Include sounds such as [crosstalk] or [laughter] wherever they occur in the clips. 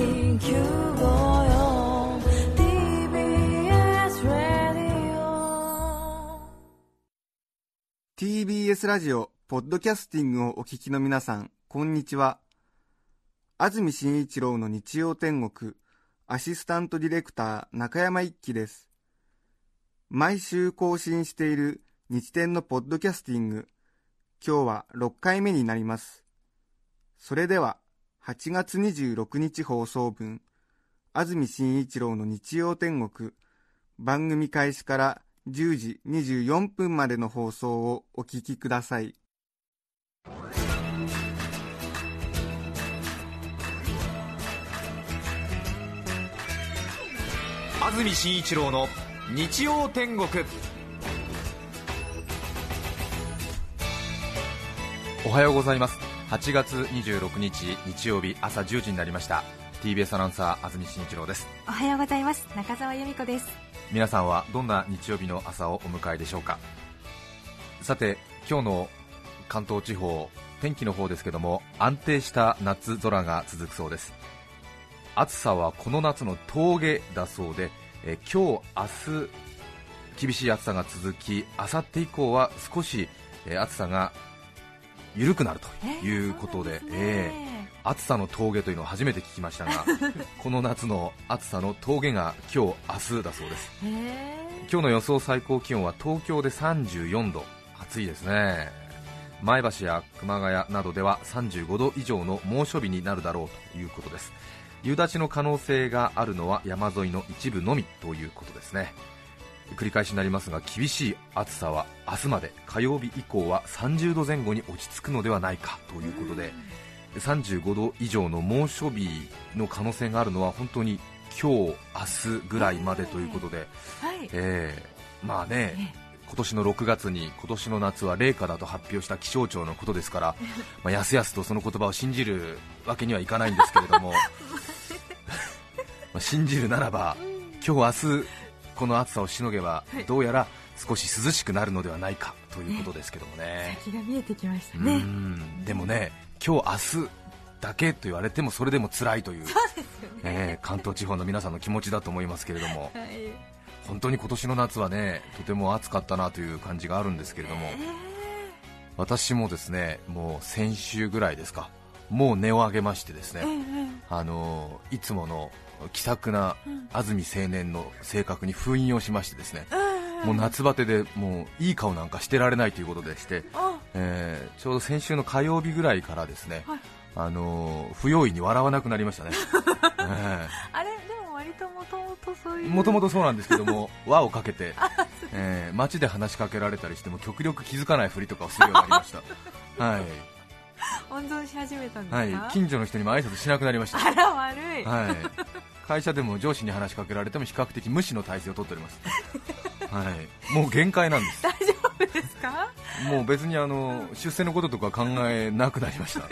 TBS ラディオ TBS ラジオ、ポッドキャスティングをお聞きの皆さん、こんにちは。安住紳一郎の日曜天国、アシスタントディレクター、中山一輝です。毎週更新している日天のポッドキャスティング、今日は6回目になります。それでは、8月26日放送分、安住紳一郎の日曜天国、番組開始から10時24分までの放送をお聞きください。安住紳一郎の日曜天国おはようございます8月26日日曜日朝10時になりました。TBS アナウンサー安住紳一郎です。おはようございます。中澤由美子です。皆さんはどんな日曜日の朝をお迎えでしょうか？さて今日の関東地方天気の方ですけども安定した夏空が続くそうです。暑さはこの夏の峠だそうで、えー今日、明日厳しい暑さが続き明後日以降は少し、えー暑さが緩くなるということで,、えー暑さの峠というのを初めて聞きましたが [laughs] この夏の暑さの峠が今日、明日だそうです。今日の予想最高気温は東京で34度。暑いですね。前橋や熊谷などでは35度以上の猛暑日になるだろうということです。夕立の可能性があるのは山沿いの一部のみということですね繰り返しになりますが厳しい暑さは明日まで。火曜日以降は30度前後に落ち着くのではないかということで35度以上の猛暑日の可能性があるのは本当に今日、明日ぐらいまでということで、はい。えーまあね、今年の6月に今年の夏は冷夏だと発表した気象庁のことですから、[laughs] まあ、やすやすとその言葉を信じるわけにはいかないんですけれども、[laughs] まあ信じるならば、今日明日この暑さをしのげば、どうやら少し涼しくなるのではないかということですけどもね。先が見えてきましたうねん。でもね、今日明日だけと言われてもそれでも辛いという、えー関東地方の皆さんの気持ちだと思いますけれども。はい。本当に今年の夏はねとても暑かったなという感じがあるんですけれども、私もですねもう先週ぐらいですか。もう値を上げましてですね、あのいつもの気さくな安住青年の性格に封印をしましてですね、もう夏バテでもういい顔なんかしてられないということでして、えーちょうど先週の火曜日ぐらいからですね、あの不用意に笑わなくなりましたね。[laughs] えあれ？でも割ともともとそういう。もともとそうなんですけども、[laughs] 輪をかけて、えー街で話しかけられたりしても極力気づかないふりとかをするようになりました、[laughs] はい [laughs] 温存し始めたんですか、はい、近所の人にも挨拶しなくなりました、あら悪い、はい、会社でも上司に話しかけられても比較的無視の体制をとっております、[laughs] はい、もう限界なんです、大丈夫ですか？もう別にあの出世のこととか考えなくなりました、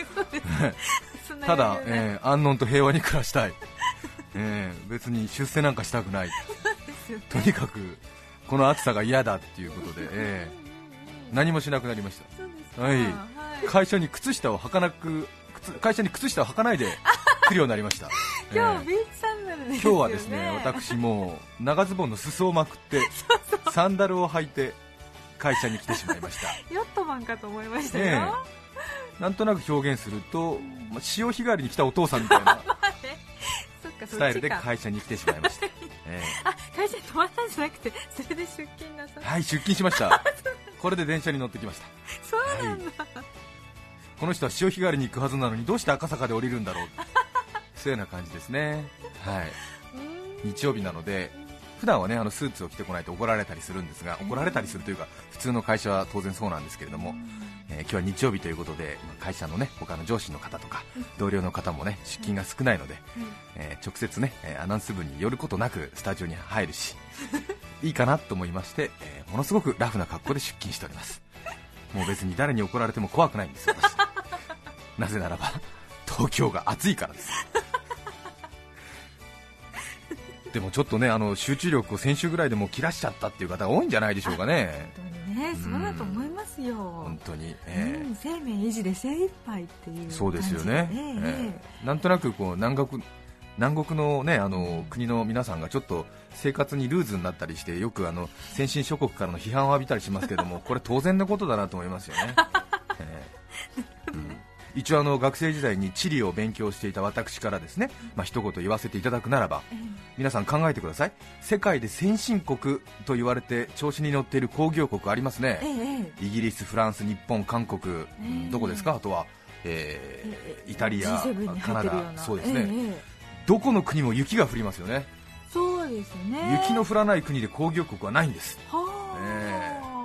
[laughs] ただ、えー安穏と平和に暮らしたい、えー別に出世なんかしたくない。ね。とにかくこの暑さが嫌だっていうことで、ええ何もしなくなりました。はい [laughs] 会社に靴下を履かなく靴会社に靴下を履かないで来るようになりました。え [laughs] え今日ビーチサンダルですよね。今日はですね私もう長ズボンの裾をまくって [laughs] サンダルを履いて会社に来てしまいました。ヨットマンかと思いましたよ、ええ。なんとなく表現するとまあ潮干狩りに来たお父さんみたいなスタイルで会社に来てしまいました、ええ。あ会社に泊まったんじゃなくてそれで出勤なさはい出勤しました。これで電車に乗ってきました。そうなんだ、この人は潮干狩りに行くはずなのにどうして赤坂で降りるんだろう。そういうような感じですね。はい。日曜日なので普段はねあのスーツを着てこないと怒られたりするんですが怒られたりするというか普通の会社は当然そうなんですけれども、えー今日は日曜日ということでまあ会社のね他の上司の方とか同僚の方もね出勤が少ないので、えー直接ねえーアナウンス部に寄ることなくスタジオに入るし [laughs] いいかなと思いまして、えーものすごくラフな格好で出勤しております。もう別に誰に怒られても怖くないんですよ私なぜならば東京が暑いからです。[laughs] でもちょっとねあの集中力を先週ぐらいでもう切らしちゃったっていう方が多いんじゃないでしょうかね。本当にねそうだと思いますよ。本当に、えうん、生命維持で精一杯っていうえそうですよね、ええええ。なんとなくこう南国南国の,、ね、あの国の皆さんがちょっと生活にルーズになったりしてよくあの先進諸国からの批判を浴びたりしますけどもこれ当然のことだなと思いますよね。[laughs] 一応あの学生時代に地理を勉強していた私からですね、まあ一言言わせていただくならば、皆さん考えてください。世界で先進国と言われて調子に乗っている工業国ありますね、イギリス、フランス、日本、韓国、ええ。どこですか、あとは、ええーイタリア、G7 にカナダ、そうですね、どこの国も雪が降りますよね、そうですね。雪の降らない国で工業国はないんです、はえあ、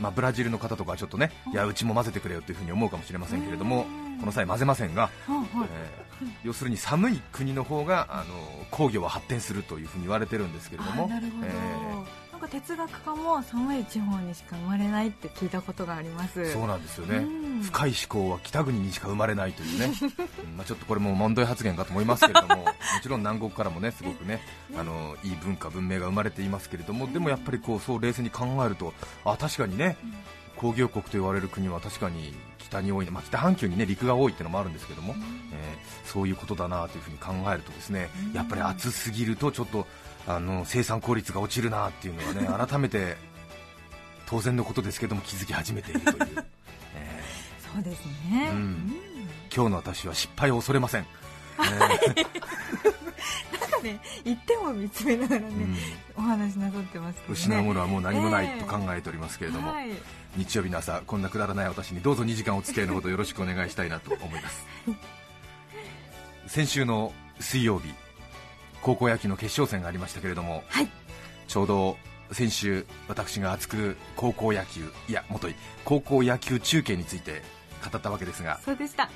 まあ、ブラジルの方とかはちょっとね、い。やうちも混ぜてくれよというふうに思うかもしれませんけれども。うん、この際、混ぜませんが、えー要するに寒い国の方があの工業は発展するというふうに言われてるんですけれども、あなるほど、えなんか哲学家も寒い地方にしか生まれないって聞いたことがあります。ーそうなんですよね、うん。深い思考は北国にしか生まれないというね、うんまあ、ちょっとこれも問題発言かと思いますけれども、[laughs] もちろん南国からもねすごくねあのいい文化、文明が生まれていますけれども、でもやっぱりこうそう冷静に考えると、あ確かにね、工業国と言われる国は確かに北に多いな、まあ、北半球にね陸が多いっていうのもあるんですけども、えーそういうことだなというふうに考えるとですねやっぱり暑すぎるとちょっとあの生産効率が落ちるなっていうのはね [laughs] 改めて当然のことですけども気づき始めているという、えそうですね、うん。今日の私は失敗を恐れません、えー [laughs] なんかね言っても見つめながらね、うん。お話なさってますけどね。失うものはもう何もないええと考えておりますけれども、はい。日曜日の朝こんなくだらない私にどうぞ2時間お付き合いのほどよろしくお願いしたいなと思います。[laughs] 先週の水曜日高校野球の決勝戦がありましたけれども、はい。ちょうど先週私が熱く高校野球いやもとい高校野球中継について語ったわけですがそうでした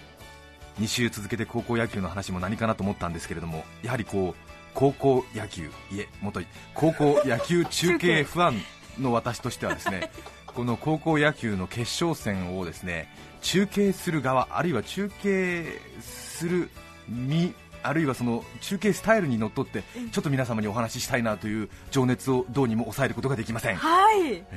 2週続けて高校野球の話も何かなと思ったんですけれどもやはりこう高校野球いえもとい高校野球中継ファンの私としてはですね [laughs] この高校野球の決勝戦をですね中継する側あるいは中継する身あるいはその中継スタイルにのっとってちょっと皆様にお話ししたいなという情熱をどうにも抑えることができません。はい。[laughs]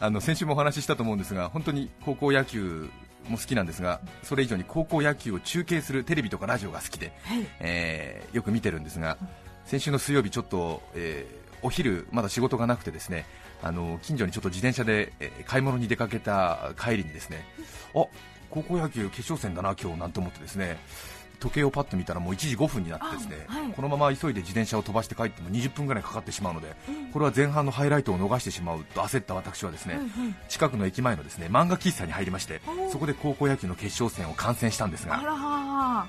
あの先週もお話ししたと思うんですが本当に高校野球も好きなんですがそれ以上に高校野球を中継するテレビとかラジオが好きで、はい。えーよく見てるんですが先週の水曜日ちょっと、えーお昼まだ仕事がなくてですねあの近所にちょっと自転車で、えー買い物に出かけた帰りにですねあ高校野球決勝戦だな今日なんて思ってですね時計をパッと見たらもう1時5分になってですね、あはい。このまま急いで自転車を飛ばして帰っても20分ぐらいかかってしまうので、これは前半のハイライトを逃してしまうと焦った私はですね、近くの駅前のですね漫画喫茶に入りましてそこで高校野球の決勝戦を観戦したんですが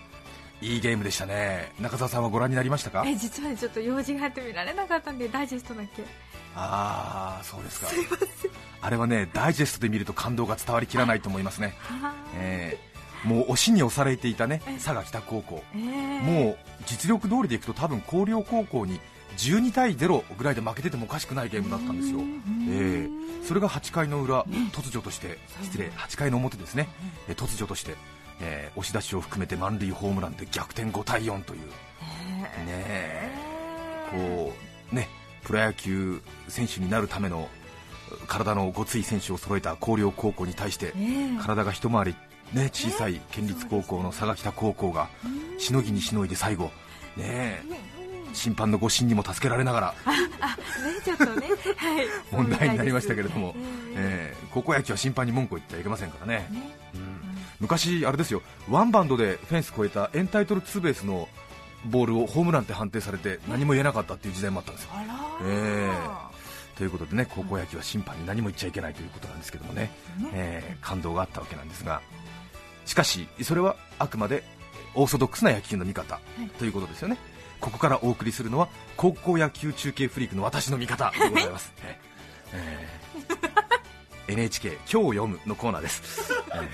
いいゲームでしたね。中澤さんはご覧になりましたか？え実はねちょっと用事があって見られなかったんでダイジェストだけ。ああそうですか。あれはねダイジェストで見ると感動が伝わりきらないと思いますね、はえーもう押しに押されていたねえ佐賀北高校。えーもう実力通りでいくと多分広陵高校に12対0ぐらいで負けててもおかしくないゲームだったんですよ、えーそれが8回の裏、突如として失礼8回の表ですね、えー突如として、えー押し出しを含めて満塁ホームランで逆転5対4という、ねえ。こうねプロ野球選手になるための体のごつい選手を揃えた広陵高校に対して、体が一回り、ね、小さい県立高校の佐賀北高校がしのぎにしのいで最後、ねえ審判の誤審にも助けられながら [laughs] 問題になりましたけれども、ええー高校野球は審判に文句を言ってはいけませんからね。うん。昔、あれですよワンバウンドでフェンス越えたエンタイトルツーベースのボールをホームランって判定されて何も言えなかったっていう時代もあったんですよ。えということでね高校野球は審判に何も言っちゃいけないということなんですけどもね、ねえー感動があったわけなんですがしかしそれはあくまでオーソドックスな野球の見方い。ということですよね。ここからお送りするのは高校野球中継フリークの私の見方でございます、[laughs] えー NHK 今日読むのコーナーです、えー。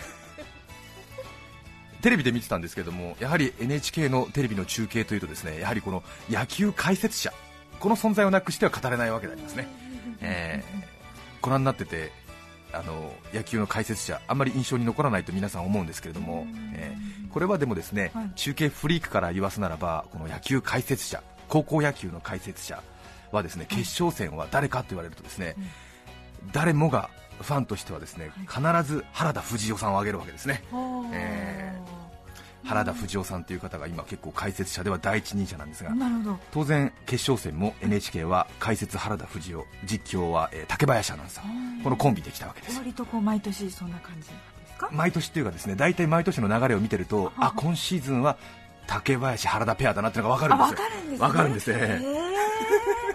テレビで見てたんですけどもやはり NHK のテレビの中継というとですねやはりこの野球解説者この存在をなくしては語れないわけでありますね、[laughs] えーご覧になっててあの野球の解説者あんまり印象に残らないと皆さん思うんですけれども、えーこれはでもですね、はい。中継フリークから言わすならばこの野球解説者高校野球の解説者はですね決勝戦は誰かと言われるとですね、誰もがファンとしてはですね必ず原田藤夫さんを挙げるわけですね。ほうえ原田藤夫さんという方が今結構解説者では第一人者なんですが当然決勝戦も NHK は解説原田藤夫実況は、えー竹林アナウンサー。このコンビで来たわけです。よ割とこう毎年そんな感じなんですか？毎年っていうかですね大体毎年の流れを見てるとあ今シーズンは竹林原田ペアだなっていうのが分かるんですよ。あ分かるんですね。分かるんです。ね、え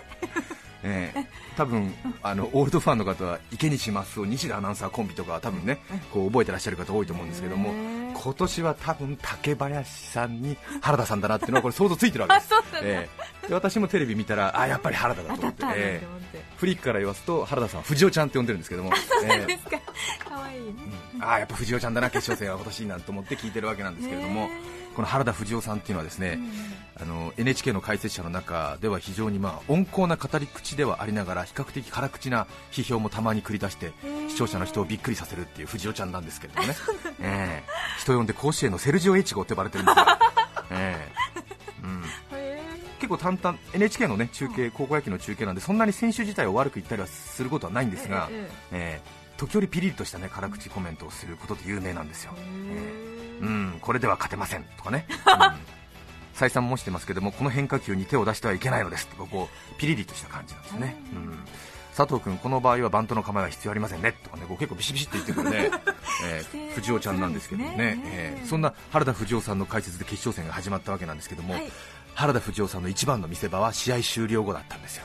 ええ。多分あのオールドファンの方は池西正夫西田アナウンサーコンビとかは多分ねこう覚えてらっしゃる方多いと思うんですけども今年は多分竹林さんに原田さんだなっていうのはこれ想像ついてるわけです。[laughs] ええ。で私もテレビ見たらあやっぱり原田だと思ってええ。て思って。フリックから言わすと原田さんは藤尾ちゃんって呼んでるんですけども [laughs] ええですか。可愛いね。ああやっぱ藤尾ちゃんだな決勝戦は今年なと思って聞いてるわけなんですけれども、この原田藤尾さんっていうのはですね、あの NHK の解説者の中では非常にまあ温厚な語り口ではありながら比較的辛口な批評もたまに繰り出して視聴者の人をびっくりさせるっていう藤尾ちゃんなんですけれど [laughs] もね、ええ。人呼んで甲子園のセルジオ・エチゴと呼ばれてるんですが、[laughs] ええ。うん、結構淡々 NHK のね中継高校野球の中継なんでそんなに選手自体を悪く言ったりはすることはないんですが、えええ時折ピリリとしたね辛口コメントをすることで有名なんですよ、ええうん、これでは勝てませんとかね、[laughs] うん。再三申してますけどもこの変化球に手を出してはいけないのですとかこうピリリとした感じなんですね、うん、佐藤君、この場合はバントの構えは必要ありませんねとかねこう結構ビシビシって言ってくるね、[laughs] えー藤尾ちゃんなんですけどもね。ね。えーそんな原田藤尾さんの解説で決勝戦が始まったわけなんですけども、原田藤尾さんの一番の見せ場は試合終了後だったんですよ、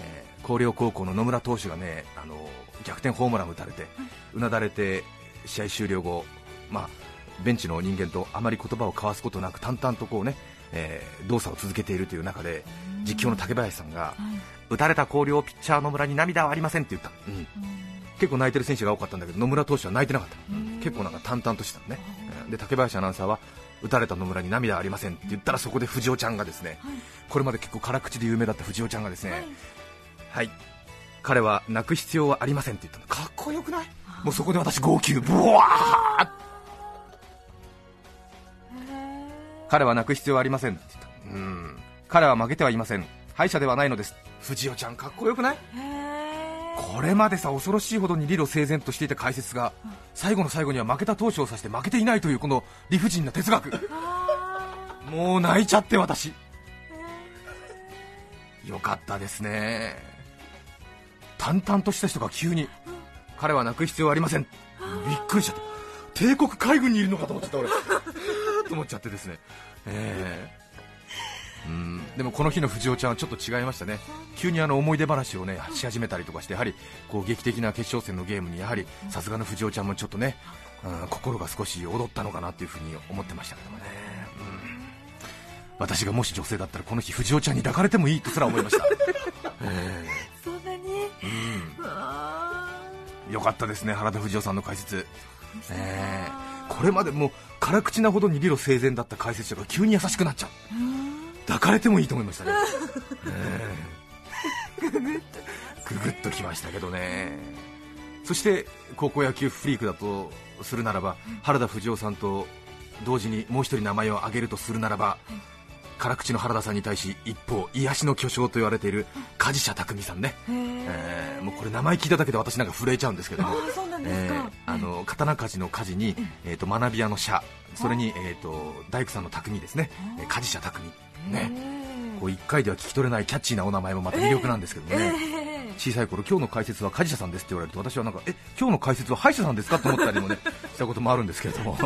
えー広陵高校の野村投手がねあの逆転ホームランを打たれて、うなだれて試合終了後、まあ、ベンチの人間とあまり言葉を交わすことなく淡々とこうね、えー動作を続けているという中で実況の竹林さんが、打たれた広陵ピッチャー野村に涙はありませんって言った、うん。結構泣いてる選手が多かったんだけど野村投手は泣いてなかった、結構なんか淡々としてたのね、うん。で竹林アナウンサーは打たれた野村に涙はありませんって言ったらそこで藤尾ちゃんがですね、これまで結構辛口で有名だった藤尾ちゃんがですね、はい、彼は泣く必要はありませんって言ったの。かっこよくない？もうそこで私号泣。ブワー彼は泣く必要はありません。って言ったうん。彼は負けてはいません。敗者ではないのです。藤尾ちゃんかっこよくない？これまでさ恐ろしいほどに理路整然としていた解説が最後の最後には負けた投手を指して負けていないというこの理不尽な哲学。もう泣いちゃって私。よかったですね。淡々とした人が急に彼は泣く必要はありません。びっくりしちゃった。帝国海軍にいるのかと思っちゃった俺と思っちゃってですね。ええ。うん。でもこの日の藤尾ちゃんはちょっと違いましたね、急にあの思い出話をねし始めたりとかして、やはりこう劇的な決勝戦のゲームにやはりさすがの藤尾ちゃんもちょっとね、うん心が少し踊ったのかなというふうに思ってましたけどもね、うん。私がもし女性だったらこの日、藤尾ちゃんに抱かれてもいいとすら思いました、えそんなに？えうんよかったですね、原田藤尾さんの解説、ええこれまでもう辛口なほどに理路整然だった解説者が急に優しくなっちゃう、抱かれてもいいと思いましたね、え。えググッときましたけどね、そして高校野球フリークだとするならば、原田藤尾さんと同時にもう一人名前を挙げるとするならば、辛口の原田さんに対し一方、癒しの巨匠と言われている梶社匠さんね。えーもうこれ名前聞いただけで私なんか震えちゃうんですけども、刀鍛冶の鍛冶に、えー、と学び屋の社、それに、えー、と大工さんの匠ですね、えー鍛冶社匠、ね、こう1回では聞き取れないキャッチーなお名前もまた魅力なんですけどもね、小さい頃今日の解説は梶社さんですって言われると私はなんかえ今日の解説は歯医者さんですかと思ったりもねしたこともあるんですけれども。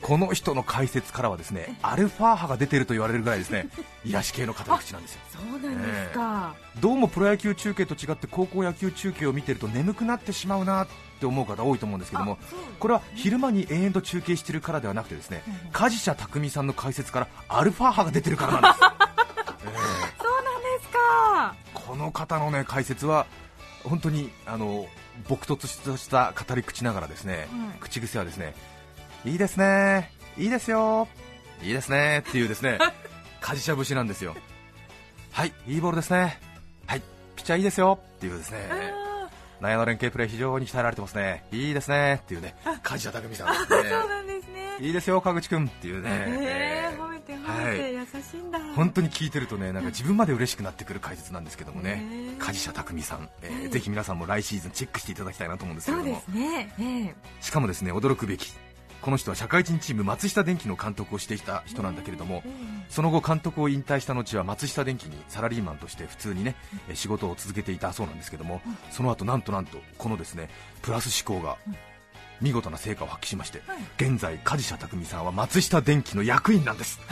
この人の解説からはですねアルファ波が出てると言われるぐらいですね [laughs] 癒し系の語り口なんですよ。そうなんですか、どうもプロ野球中継と違って高校野球中継を見てると眠くなってしまうなって思う方多いと思うんですけどもこれは昼間に延々と中継してるからではなくてですね梶社匠さんの解説からアルファ波が出てるからなんです、[laughs] そうなんですか。この方のね解説は本当にあの朴突した語り口ながらですね、はい。口癖はですねいいですね。いいですよ。いいですね。っていうですね。[laughs] 梶社節なんですよ。はいいいボールですね。はいピッチャーいいですよ。っていうですね。内野の連携プレー非常に鍛えられてますね。いいですね。っていうね。梶社匠さんですね。[laughs] そうなんですね。いいですよ川口君っていうね、えー、褒めて褒めて、はい。優しいんだ。本当に聞いてるとねなんか自分まで嬉しくなってくる解説なんですけどもね。[laughs] へー。梶社匠さん、えーぜひ皆さんも来シーズンチェックしていただきたいなと思うんですけども。しかもですね驚くべきこの人は社会人チーム松下電器の監督をしていた人なんだけれどもええその後監督を引退した後は松下電器にサラリーマンとして普通にねえ仕事を続けていたそうなんですけどもその後なんとなんとこのですねプラス思考が見事な成果を発揮しましてはい。現在梶社匠さんは松下電器の役員なんです。[laughs]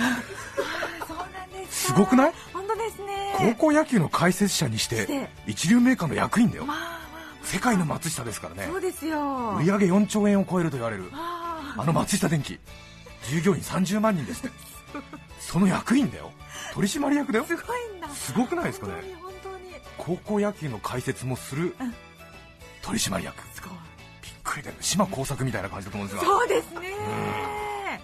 そうなんですすごくない？本当ですね。高校野球の解説者にしして。て一流メーカーの役員だよ。世界の松下ですからね。そうですよ。売上4兆円を超えると言われる。あああの松下電器。従業員30万人ですって。その役員だよ。取締役だよ。すごいんだすごくないですかね。本当に本高校野球の解説もするうん。取締役。すごい。びっくりだよ島耕作みたいな感じだと思うんですがそうですね。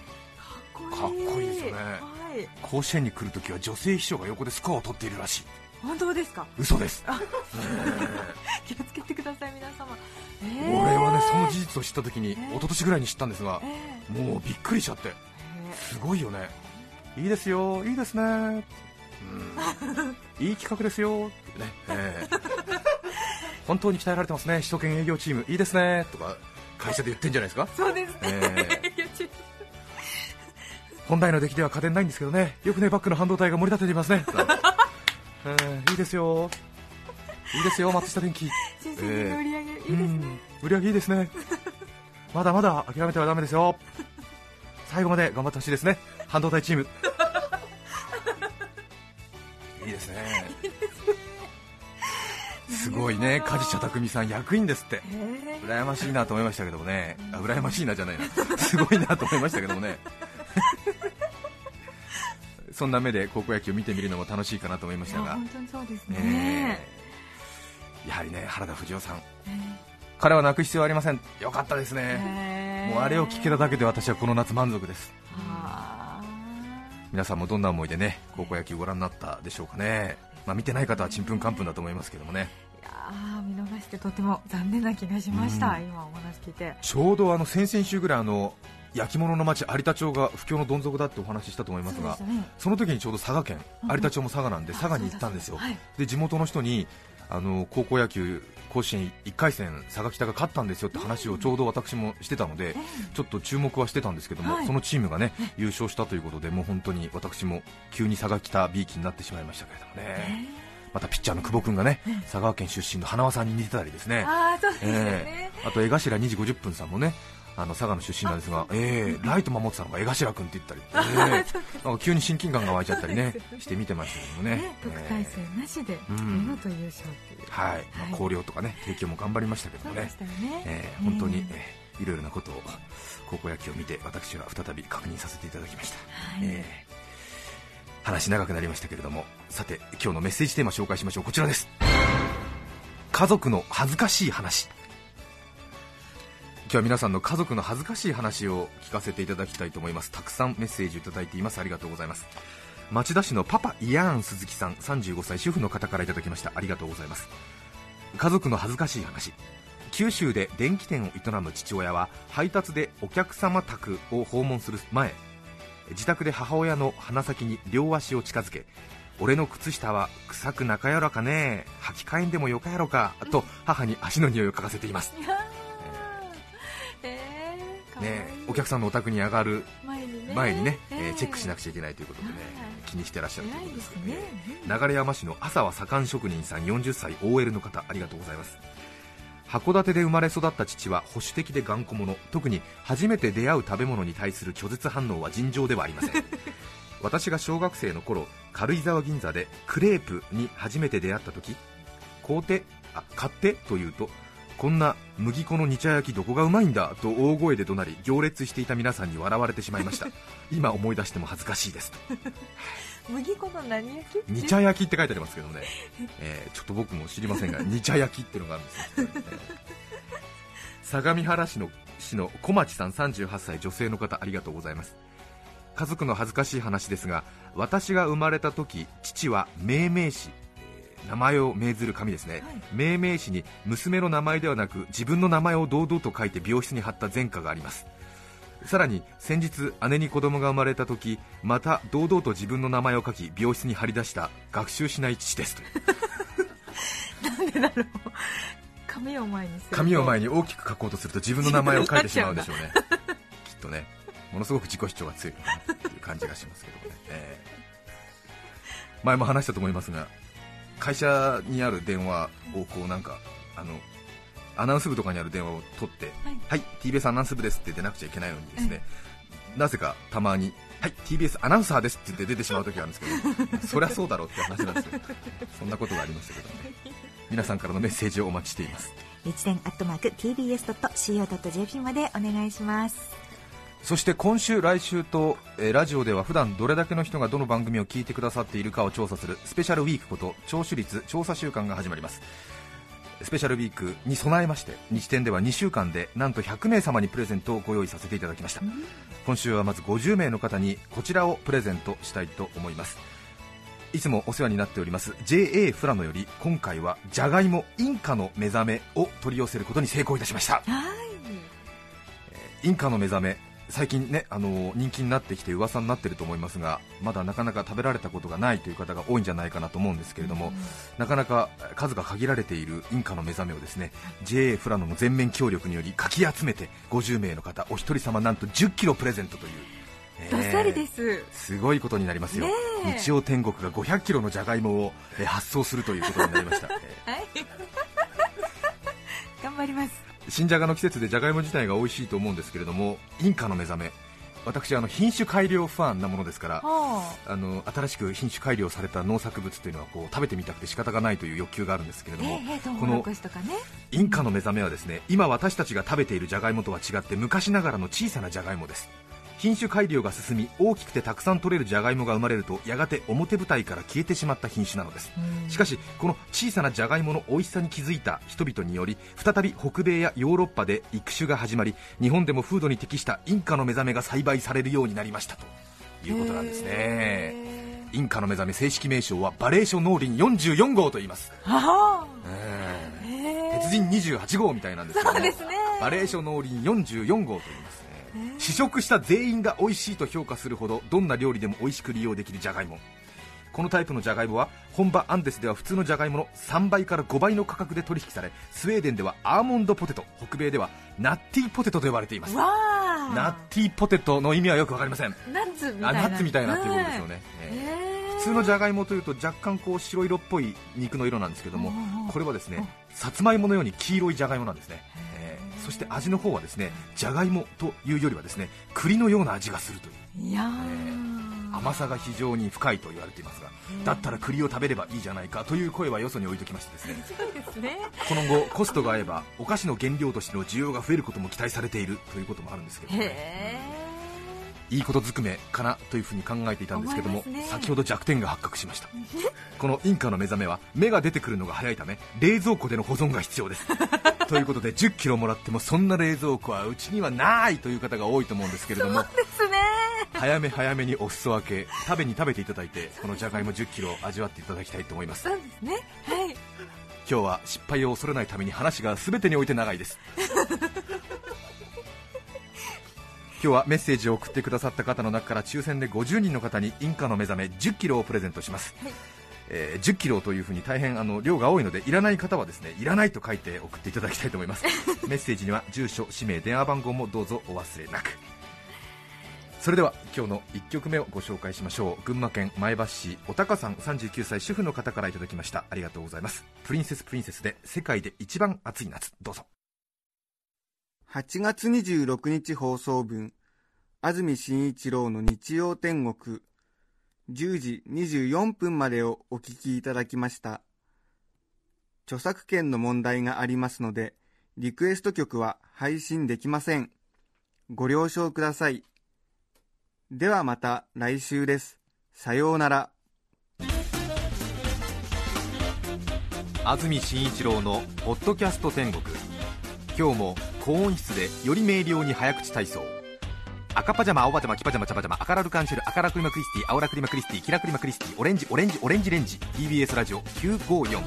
かっこいい。かっこいいですよね。はい。甲子園に来るときは女性秘書が横でスコアを取っているらしい本当ですか？嘘です。[laughs] 気をつけてください皆様。俺はねその事実を知ったときに一昨年ぐらいに知ったんですがえもうびっくりしちゃってえすごいよね。いいですよいいですね。うん。[laughs] いい企画ですよ。ってね、ええ [laughs] 本当に鍛えられてますね。首都圏営業チームいいですね。とか会社で言ってんじゃないですか。そうですね、え本来の出来では家電ないんですけどね。よくねバックの半導体が盛り立てていますね、ええいいですよ。いいですよ松下電器。新製品の売り上げ、いいですうねん売り上げいいですね。まだまだ諦めてはダメですよ。最後まで頑張ってほしいですね。半導体チーム。[laughs] いいですね。すごいね。梶社匠さん役員ですって。ええ羨ましいなと思いましたけどもね。あ羨ましいなじゃないな。[laughs] すごいなと思いましたけどもねそんな目で高校野球を見てみるのも楽しいかなと思いましたが。いや本当にそうですね。ねえ。やはりね原田藤夫さん。え彼は泣く必要はありません。よかったですえね、ええ。もうあれを聞けただけで私はこの夏満足です。あ皆さんもどんな思いでね高校野球ご覧になったでしょうかね、まあ、見てない方はちんぷんかんぷんだと思いますけどもね。ーいやー見逃してとても残念な気がしました、うん。今お話聞いて。ちょうどあの先々週ぐらいあの焼き物の町有田町が不況のどん底だってお話ししたと思いますがそね。その時にちょうど佐賀県うん有田町も佐賀なんであ佐賀に行ったんですよ。そうだそうで地元の人にあの高校野球甲子園1回戦佐賀北が勝ったんですよって話をちょうど私もしてたのでちょっと注目はしてたんですけども、はい。そのチームがね優勝したということでもう本当に私も急に佐賀北 B 期になってしまいましたけれどもえね。またピッチャーの久保君がね佐川県出身の花輪さんに似てたりですね。あえね、えあと江頭2時50分さんもねあの佐賀の出身なんですが、ええライト守ってたのが江頭君って言ったり、[laughs] ええ。なんか急に親近感が湧いちゃったりねして見てましたけどもね。ね特待え生なしでん。見事優勝っていう、えはい、まあ、とかね提供も頑張りましたけどもね。ね、えー本当に、えーいろいろなことを高校野球を見て私は再び確認させていただきました、はい。えー話長くなりましたけれどもさて今日のメッセージテーマ紹介しましょう。こちらです。家族の恥ずかしい話今日は皆さんの家族の恥ずかしい話を聞かせていただきたいと思います。たくさんメッセージをいただいています。ありがとうございます。町田市のパパイヤーン鈴木さん35歳主婦の方からいただきました。ありがとうございます。家族の恥ずかしい話。九州で電気店を営む父親は配達でお客様宅を訪問する前自宅で母親の鼻先に両足を近づけ俺の靴下は臭く仲やらかね履き替えんでもよかやろかと母に足の匂いを嗅がせています。ねお客さんのお宅に上がる前にね。ええー。チェックしなくちゃいけないということでね、はい。気にしてらっしゃるということですよね。ね。流山市の朝は左官職人さん40歳 OL の方ありがとうございます。函館で生まれ育った父は保守的で頑固者。特に初めて出会う食べ物に対する拒絶反応は尋常ではありません。[laughs] 私が小学生の頃軽井沢銀座でクレープに初めて出会った時買うてあ買ってと言うとこんな麦粉の煮茶焼きどこがうまいんだと大声で怒鳴り行列していた皆さんに笑われてしまいました。[laughs] 今思い出しても恥ずかしいです。と麦粉の何焼き？煮茶焼きって書いてありますけどね、えーちょっと僕も知りませんが煮茶焼きっていうのがあるんですよ、えー相模原市の市の小町さん38歳女性の方ありがとうございます。家族の恥ずかしい話ですが私が生まれた時父は命名詞えー名前を命ずる紙ですね、はい。命名詞に娘の名前ではなく自分の名前を堂々と書いて病室に貼った前科があります。さらに先日姉に子供が生まれた時また堂々と自分の名前を書き病室に貼り出した学習しない父ですという。なんでだろう。紙を前にすると。紙を前に大きく書こうとすると自分の名前を書いてしまうんでしょうね。きっとね。ものすごく自己主張が強いのかなっていう感じがしますけどもね、えー前も話したと思いますが会社にある電話をこうなんかあのアナウンス部とかにある電話を取って、はい、TBS アナウンス部ですって出なくちゃいけないのにですね、なぜかたまに、はい、TBS アナウンサーですって言って出てしまう時があるんですけど、[laughs] そりゃそうだろうって話なんですよ、そんなことがありましたけど。ね、[laughs] 皆さんからのメッセージをお待ちしています。日電アットマーク TBS.CO.JP までお願いしますそして今週、来週と、えーラジオでは普段どれだけの人がどの番組を聞いてくださっているかを調査するスペシャルウィークこと聴取率調査週間が始まります。スペシャルウィークに備えまして日展では2週間でなんと100名様にプレゼントをご用意させていただきました。今週はまず50名の方にこちらをプレゼントしたいと思います。いつもお世話になっております JA フラノより今回はじゃがいもインカの目覚めを取り寄せることに成功いたしました。インカの目覚め最近ねあの人気になってきて噂になっていると思いますがまだなかなか食べられたことがないという方が多いんじゃないかなと思うんですけれども、なかなか数が限られているインカの目覚めをですね JA フラノの全面協力によりかき集めて50名の方お一人様なんと10キロプレゼントという、えーどっさりです。すごいことになりますよ、日曜天国が500キロのじゃがいもを、えー発送するということになりました、えー。はい。[laughs] 頑張ります新じゃがの季節でじゃがいも自体が美味しいと思うんですけれどもインカの目覚め。私あの品種改良ファンなものですからはあ。の新しく品種改良された農作物というのはこう食べてみたくて仕方がないという欲求があるんですけれども、あええトウこのインカの目覚めはですね今私たちが食べているじゃがいもとは違って昔ながらの小さなじゃがいもです品種改良が進み大きくてたくさん取れるじゃがいもが生まれるとやがて表舞台から消えてしまった品種なのです。しかしこの小さなじゃがいもの美味しさに気づいた人々により再び北米やヨーロッパで育種が始まり日本でも風土に適したインカの目覚めが栽培されるようになりましたということなんですね。インカの目覚め正式名称はバレーショ農林44号と言います、鉄人28号みたいなんですけどね。バレーショ農林44号と言います。ね試食した全員が美味しいと評価するほどどんな料理でも美味しく利用できるじゃがいもこのタイプのじゃがいもは本場アンデスでは普通のじゃがいもの3倍から5倍の価格で取引されスウェーデンではアーモンドポテト北米ではナッティーポテトと呼ばれています。ナッティーポテトの意味はよくわかりません。ナッツみたいな。あナッツみたいなっていうことですよね、ええへえ普通のじゃがいもというと若干こう白色っぽい肉の色なんですけどもこれはですねさつまいものように黄色いじゃがいもなんですね、えーそして味の方はですねじゃがいもというよりはですね栗のような味がするという。いやー。甘さが非常に深いと言われていますがだったら栗を食べればいいじゃないかという声はよそに置いときましてですね。ですね。この後コストが合えばお菓子の原料としての需要が増えることも期待されているということもあるんですけど、へね、えいいことずくめかなというふうに考えていたんですけども、ね。先ほど弱点が発覚しました。[laughs] このインカの目覚めは芽が出てくるのが早いため冷蔵庫での保存が必要です。[laughs] ということで1 0キロもらってもそんな冷蔵庫はうちにはないという方が多いと思うんですけれどもですね。早め早めにお裾分け食べに食べていただいてこのじゃがいも1 0キロ味わっていただきたいと思います。そうですね。はい。今日は失敗を恐れないために話が全てにおいて長いです今日はメッセージを送ってくださった方の中から抽選で50人の方にインカの目覚め1 0キロをプレゼントします、はい。えー10キロというふうに大変あの量が多いのでいらない方はですねいらないと書いて送っていただきたいと思います。[laughs] メッセージには住所氏名電話番号もどうぞお忘れなく。それでは今日の1曲目をご紹介しましょう。群馬県前橋市おたかさん39歳主婦の方からいただきました。ありがとうございます。プリンセスプリンセスで世界で一番暑い夏。どうぞ8月26日放送分。安住紳一郎の日曜天国。10時24分までをお聞きいただきました。著作権の問題がありますのでリクエスト曲は配信できません。ご了承ください。ではまた来週です。さようなら。安住紳一郎の「ポッドキャスト天国」今日も高音質でより明瞭に早口体操。赤パジャマ青パジャマ黄パジャマ茶パジャマ赤ラルカンシェル赤ラクリマクリスティ青ラクリマクリスティキラクリマクリスティオレンジオレンジオレンジレンジ。TBS ラジオ954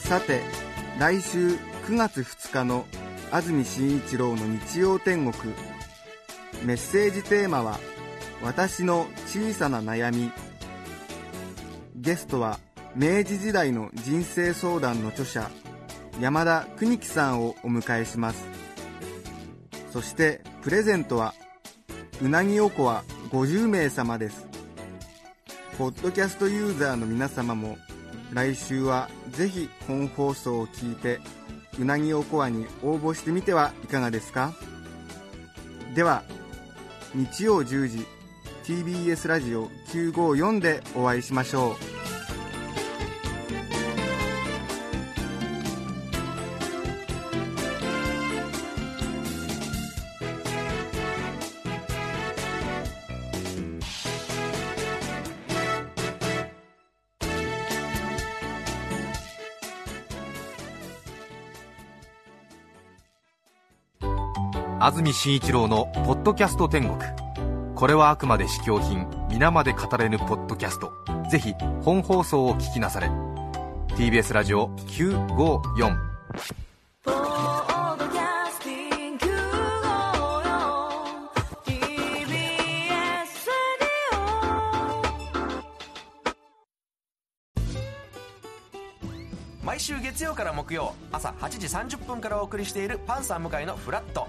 さて来週9月2日の安住紳一郎の日曜天国。メッセージテーマは「私の小さな悩み」ゲストは明治時代の人生相談の著者山田邦樹さんをお迎えします。そしてプレゼントはうなぎおこわ50名様です。ポッドキャストユーザーの皆様も来週はぜひ本放送を聞いてうなぎおこわに応募してみてはいかがですか？では日曜10時 TBS ラジオ954でお会いしましょう。安住紳一郎の「ポッドキャスト天国」これはあくまで試供品皆まで語れぬポッドキャスト。ぜひ本放送を聞きなされ。TBS ラジオ954毎週月曜から木曜朝8時30分からお送りしているパンサー向井のフラット。